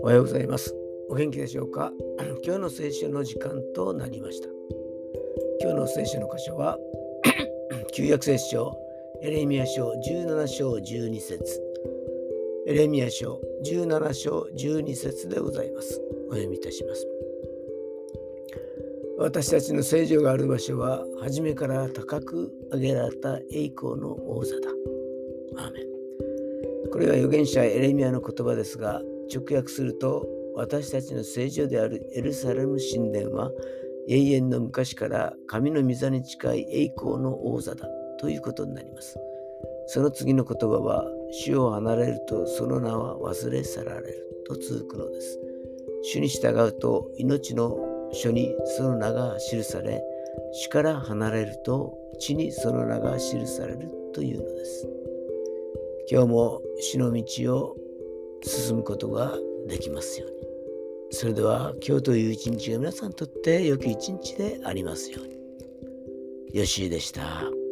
おはようございます。お元気でしょうか？今日の聖書の時間となりました。今日の聖書の箇所は 旧約聖書エレミア書17章12節エレミア書17章12節でございます。お読みいたします。私たちの聖女がある場所は初めから高く上げられた栄光の王座だ。アーメンこれは預言者エレミアの言葉ですが直訳すると私たちの聖女であるエルサレム神殿は永遠の昔から神の御座に近い栄光の王座だということになります。その次の言葉は主を離れるとその名は忘れ去られると続くのです。主に従うと命の書にその名が記され、死から離れると地にその名が記されるというのです。今日も死の道を進むことができますように。それでは今日という一日が皆さんにとって良き一日でありますように。よしでした。